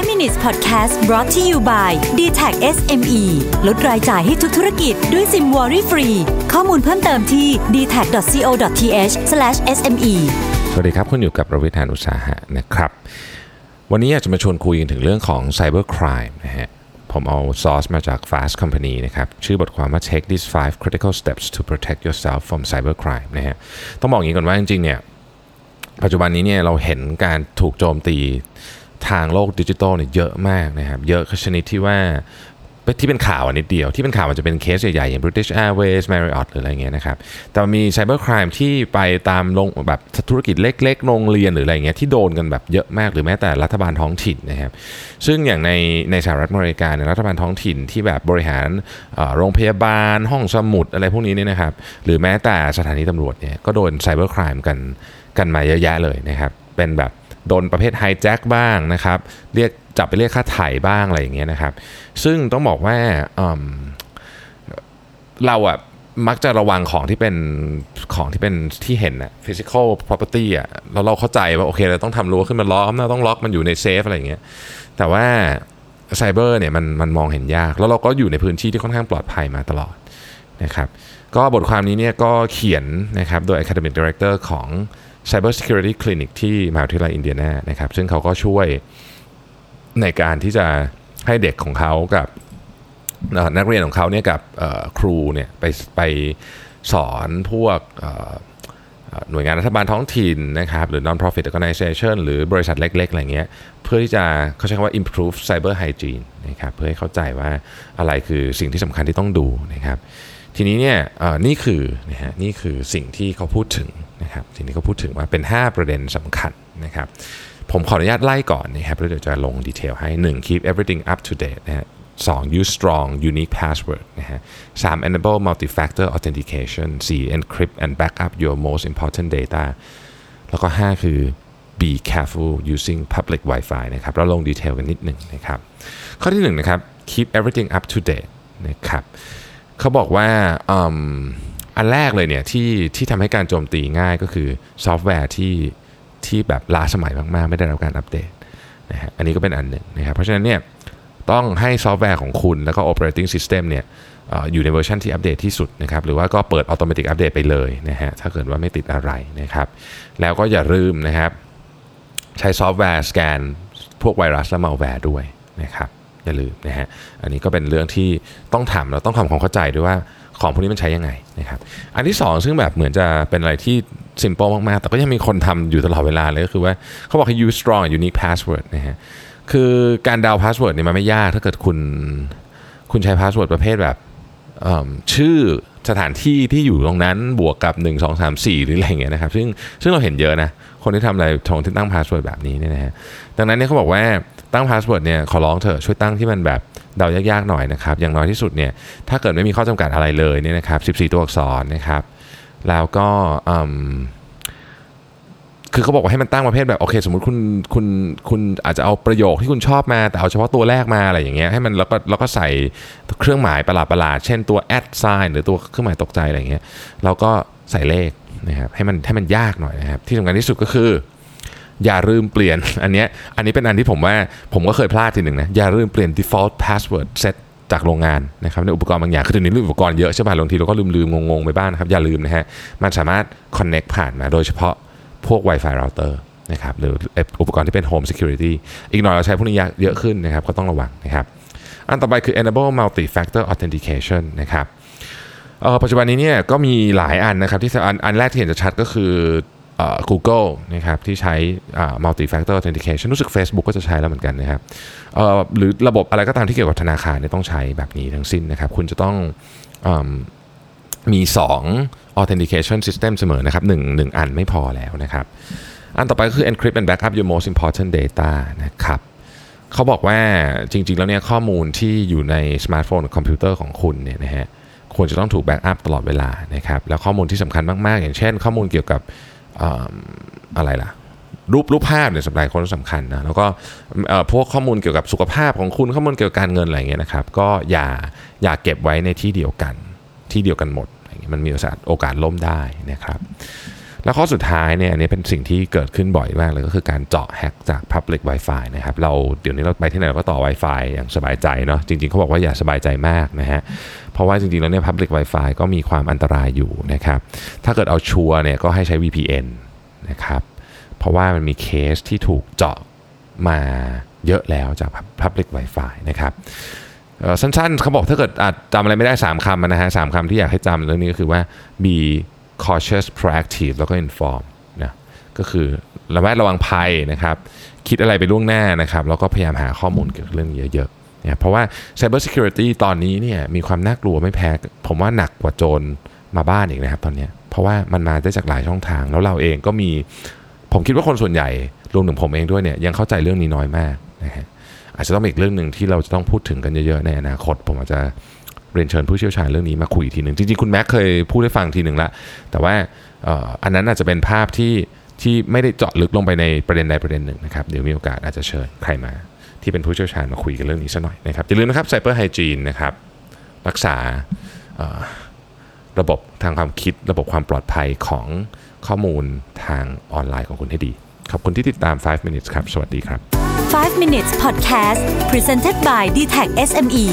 5 minutes podcast brought to you by d t a c SME ลดรายจ่ายให้ทุกธุรกิจด้วยซิมวอรี่ฟรี ข้อมูลเพิ่มเติมที่ d t a c c o t h s m e สวัสดีครับ คุณอยู่กับประวิทยานุตสาหะนะครับ วันนี้อยากจะมาชวนคุยกันถึงเรื่องของ Cyber Crime นะฮะ ผมเอาซอสมาจาก Fast Company นะครับ ชื่อบทความว่า Take these five critical steps to protect yourself from cyber crime นะฮะ ต้องบอกอย่างนี้ก่อนว่าจริงๆเนี่ย ปัจจุบันนี้เนี่ยเราเห็นการถูกโจมตี ทางโลกดิจิทัลเนี่ยเยอะมากนะครับเยอะชนิดที่ว่าที่เป็นข่าวอันนิดเดียวที่เป็นข่าวมันจะเป็นเคสใหญ่ๆอย่าง British Airways Marriott หรืออะไรเงี้ยนะครับ แต่มีไซเบอร์ครามที่ไปตามลงแบบธุรกิจเล็กๆโรงเรียนหรืออะไรเงี้ยที่โดนกันแบบเยอะมากหรือแม้แต่รัฐบาลท้องถิ่นนะครับ ซึ่งอย่างในในสหรัฐอเมริกาเนี่ยรัฐบาลท้องถิ่นที่แบบบริหารโรงพยาบาลห้องสมุดอะไรพวกนี้เนี่ยนะครับ หรือแม้แต่สถานีตำรวจเนี่ยก็โดน cyber crime กันกันมาเยอะแยะเลยนะครับ เป็นแบบ โดนประเภท hijack บ้างนะครับเรียกจับไปเรียกค่าไถ่บ้างอะไรอย่างเงี้ยนะครับ ซึ่งต้องบอกว่าเราอะมักจะระวังของที่เป็นของที่เป็นที่เห็นอะ physical property อะแล้วเราเข้าใจว่าโอเคเราต้องทำรั้วขึ้นมาล้อมเราต้องล็อกมันอยู่ในเซฟอะไรอย่างเงี้ยแต่ว่าไซเบอร์เนี่ยมันมันมองเห็นยาก แล้วเราก็อยู่ในพื้นที่ที่ค่อนข้างปลอดภัยมาตลอดนะครับ ก็บทความนี้เนี่ยก็เขียนนะครับโดย Academic Director ของ Cyber Security Clinic ที่มหาวิทยาลัยอินเดียนานะครับ ซึ่งเขาก็ช่วยในการที่จะให้เด็กของเขากับนักเรียนของเขาเนี่ยกับครูเนี่ยไปไปสอนพวกหน่วยงานรัฐบาลท้องถิ่นนะครับ หรือ non-profit organization หรือบริษัทเล็ก ๆ อะไรเงี้ย เพื่อที่จะเขาใช้คำว่า improve cyber hygiene นะครับเพื่อให้เข้าใจว่าอะไรคือสิ่งที่สำคัญที่ต้องดูนะครับ ทีนี้เนี่ยนี่คือนะฮะนี่คือสิ่งที่เขาพูดถึง นะครับสิ่งที่เขาพูดถึงว่าเป็น 5 ประเด็นสำคัญนะครับผมขออนุญาตไล่ก่อนนะครับแล้วเดี๋ยวจะลงดีเทลให้ 1 keep everything up to date นะฮะ2 use strong unique password นะฮะ3 enable multi-factor authentication 4 encrypt and backup your most important data แล้วก็ 5 คือ be careful using public Wi-Fi นะครับ เราลงดีเทลกันนิดหนึ่งนะครับ ข้อที่1นะครับ keep everything up to date นะครับเขาบอกว่า อันแรกเลยเนี่ยที่ที่ทำให้การโจมตีง่ายก็คือซอฟต์แวร์ที่ที่แบบล้าสมัยมาก ๆ ไม่ได้รับการอัปเดตนะฮะอันนี้ก็เป็นอันหนึ่งนะครับเพราะฉะนั้นเนี่ยต้องให้ซอฟต์แวร์ของคุณแล้วก็ operating system เนี่ยอยู่ในเวอร์ชันที่อัปเดตที่สุดนะครับหรือว่าก็เปิดอัตโนมัติอัปเดตไปเลยนะฮะถ้าเกิดว่าไม่ติดอะไรนะครับแล้วก็อย่าลืมนะครับใช้ซอฟต์แวร์สแกนพวกไวรัสและมัลแวร์ด้วยนะครับ อย่าลืมนะฮะอันนี้ก็เป็นเรื่องที่ต้องทำเราต้องทำความเข้าใจด้วยว่าของพวกนี้มันใช้ยังไงนะครับอันที่ 2 ซึ่งแบบเหมือนจะเป็นอะไรที่ simple มากๆ แต่ก็ยังมีคนทำอยู่ตลอดเวลาเลยก็คือว่าเขาบอกให้ use strong unique password นะฮะคือการเดาพาสเวิร์ดเนี่ยมันไม่ยากถ้าเกิดคุณคุณใช้พาสเวิร์ดประเภทแบบชื่อสถานที่ที่อยู่ตรงนั้นบวกกับ 1 2 3 4 หรืออะไรเงี้ยนะครับซึ่งซึ่งเราเห็นเยอะนะ คนที่ทำอะไรทงที่ตั้งพาสเวิร์ดแบบนี้เนี่ยนะฮะดังนั้นเนี่ยเขาบอกว่า ตั้งพาสเวิร์ดเนี่ยขอร้องเถอะช่วยตั้งที่มันแบบเดายากๆหน่อยนะครับ อย่างน้อยที่สุดเนี่ยถ้าเกิดไม่มีข้อจำกัดอะไรเลยเนี่ยนะครับ14 ตัวอักษรนะครับ แล้วก็คือเขาบอกว่าให้มันตั้งประเภทแบบโอเค สมมติคุณคุณคุณอาจจะเอาประโยคที่คุณชอบมาแต่เอาเฉพาะตัวแรกมาอะไรอย่างเงี้ยให้มันแล้วก็แล้วก็ใส่เครื่องหมายประหลาดประหลาดเช่นตัว at sign หรือตัวเครื่องหมายตกใจอะไรอย่างเงี้ยเราก็ใส่เลขนะครับให้มันให้มันยากหน่อยนะครับที่สำคัญที่สุดก็คือ อย่าลืมเปลี่ยนอันนี้อันนี้เป็นอันที่ผมว่าผมก็เคยพลาดทีหนึ่งนะอย่าลืมเปลี่ยน default password set จากโรงงานนะครับในอุปกรณ์บางอย่างคือเดี๋ยวนี้อุปกรณ์เยอะใช่ป่ะบางทีเราก็ลืมลืมงงๆไปบ้างนะครับอย่าลืมนะฮะมันสามารถ connect ผ่านมาโดยเฉพาะพวก Wi-Fi router นะครับหรืออุปกรณ์ที่เป็น Home Security อีกหน่อยเราใช้พวกนี้เยอะขึ้นนะครับก็ต้องระวังนะครับอันต่อไปคือ enable multi factor authentication นะครับปัจจุบันนี้เนี่ยก็มีหลายอันนะครับที่อันอันแรกที่เห็นจะชัดก็คือ Google นะครับที่ใช้ multi factor authentication รู้สึก Facebook ก็จะใช้แล้วเหมือนกันนะครับหรือระบบอะไรก็ตามที่เกี่ยวกับธนาคารเนี่ยต้องใช้แบบนี้ทั้งสิ้นนะครับ คุณจะต้องมี 2 authentication system เสมอนะครับ1 1อันไม่พอแล้วนะครับ อันต่อไปก็คือ encrypt and backup your most important data นะครับเขาบอกว่าจริง ๆ แล้วเนี่ยข้อมูลที่อยู่ในสมาร์ทโฟนคอมพิวเตอร์ของคุณเนี่ยนะฮะควรจะต้องถูก backup ตลอดเวลานะครับแล้วข้อมูลที่สำคัญมาก ๆ อย่างเช่น ข้อมูลเกี่ยวกับ อะไรล่ะรูปรูปภาพเนี่ยสำหรับคนสำคัญนะแล้วก็พวกข้อมูลเกี่ยวกับสุขภาพของคุณข้อมูลเกี่ยวกับการเงินอะไรเงี้ยนะครับ ก็อย่าอย่าเก็บไว้ในที่เดียวกันที่เดียวกันหมดมันมีโอกาสโอกาสล่มได้นะครับ แล้วข้อสุดท้ายเนี่ยอันนี้เป็นสิ่งที่เกิดขึ้นบ่อยมากเลยก็คือการเจาะแฮกจาก Public Wi-Fi นะครับเราเดี๋ยวนี้เราไปที่ไหนเราก็ต่อ Wi-Fi อย่างสบายใจเนาะจริงๆเขาบอกว่าอย่าสบายใจมากนะฮะเพราะว่าจริงๆแล้วเนี่ย Public Wi-Fi ก็มีความอันตรายอยู่นะครับถ้าเกิดเอาชัวร์เนี่ยก็ให้ใช้ VPN นะครับเพราะว่ามันมีเคสที่ถูกเจาะมาเยอะแล้วจาก Public Wi-Fi นะครับสั้นๆเขาบอกถ้าเกิดจจำอะไรไม่ได้ 3คำนะฮะสามคำที่อยากให้จำเรื่องนี้ก็คือว่า be cautious proactive แล้วก็ inform นะก็คือระแวดระวังภัยนะครับ คิดอะไรไปล่วงหน้านะครับ แล้วก็พยายามหาข้อมูลเกี่ยวกับเรื่องเยอะๆเนี่ยเพราะว่า cyber security ตอนนี้เนี่ยมีความน่ากลัวไม่แพ้ ผมว่าหนักกว่าโจรมาบ้านอีกนะครับตอนนี้ เพราะว่ามันมาได้จากหลายช่องทาง แล้วเราเองก็มีผมคิดว่าคนส่วนใหญ่รวมถึงผมเองด้วยเนี่ยยังเข้าใจเรื่องนี้น้อยมากนะฮะอาจจะต้องเป็นอีกเรื่องหนึ่งที่เราจะต้องพูดถึงกันเยอะๆในอนาคต ผมอาจจะ เรียนเชิญผู้เชี่ยวชาญเรื่องนี้มาคุยอีกทีหนึ่งจริงๆคุณแม็กเคยพูดให้ฟังทีหนึ่งละแต่ว่าอันนั้นอาจจะเป็นภาพที่ที่ไม่ได้เจาะลึกลงไปในประเด็นใดประเด็นหนึ่งนะครับเดี๋ยวมีโอกาสอาจจะเชิญใครมาที่เป็นผู้เชี่ยวชาญมาคุยกันเรื่องนี้สักหน่อยนะครับอย่าลืมนะครับไซเบอร์ไฮจีนนะครับรักษาระบบทางความคิด ระบบความปลอดภัยของข้อมูลทางออนไลน์ของคุณให้ดี ขอบคุณที่ติดตาม 5 minutes ครับ สวัสดีครับ 5 minutes podcast presented by d t e c h SME